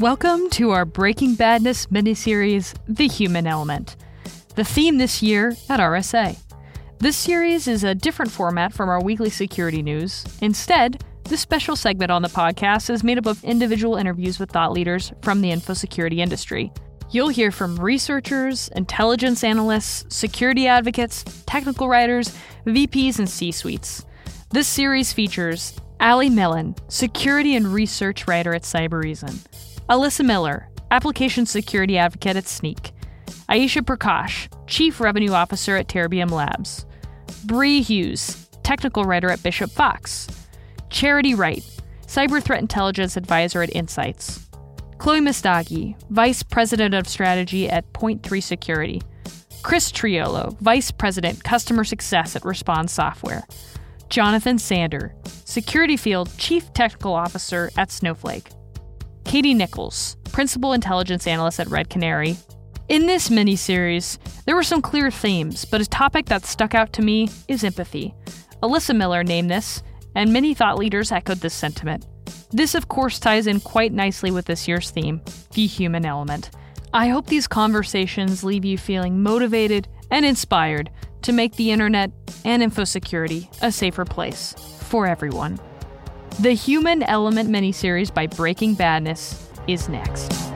Welcome to our Breaking Badness miniseries, The Human Element. The theme this year at RSA. This series is a different format from our weekly security news. Instead, this special segment on the podcast is made up of individual interviews with thought leaders from the info security industry. You'll hear from researchers, intelligence analysts, security advocates, technical writers, VPs, and C suites. This series features Allie Mellen, security and research writer at Cybereason, Alyssa Miller, application security advocate at Snyk, Aisha Prakash, chief revenue officer at Terbium Labs, Bree Hughes, technical writer at Bishop Fox, Charity Wright, cyber threat intelligence advisor at IntSights, Chloe Messdaghi, Vice President of Strategy at Point3 Security. Chris Triolo, Vice President Customer Success at Respond Software. Jonathan Sander, Security Field Chief Technical Officer at Snowflake. Katie Nickels, Principal Intelligence Analyst at Red Canary. In this mini series, there were some clear themes, but a topic that stuck out to me is empathy. Alyssa Miller named this, and many thought leaders echoed this sentiment. This, of course, ties in quite nicely with this year's theme the human element. I hope these conversations leave you feeling motivated and inspired to make the internet and infosecurity a safer place for everyone. The Human Element miniseries by Breaking Badness is next.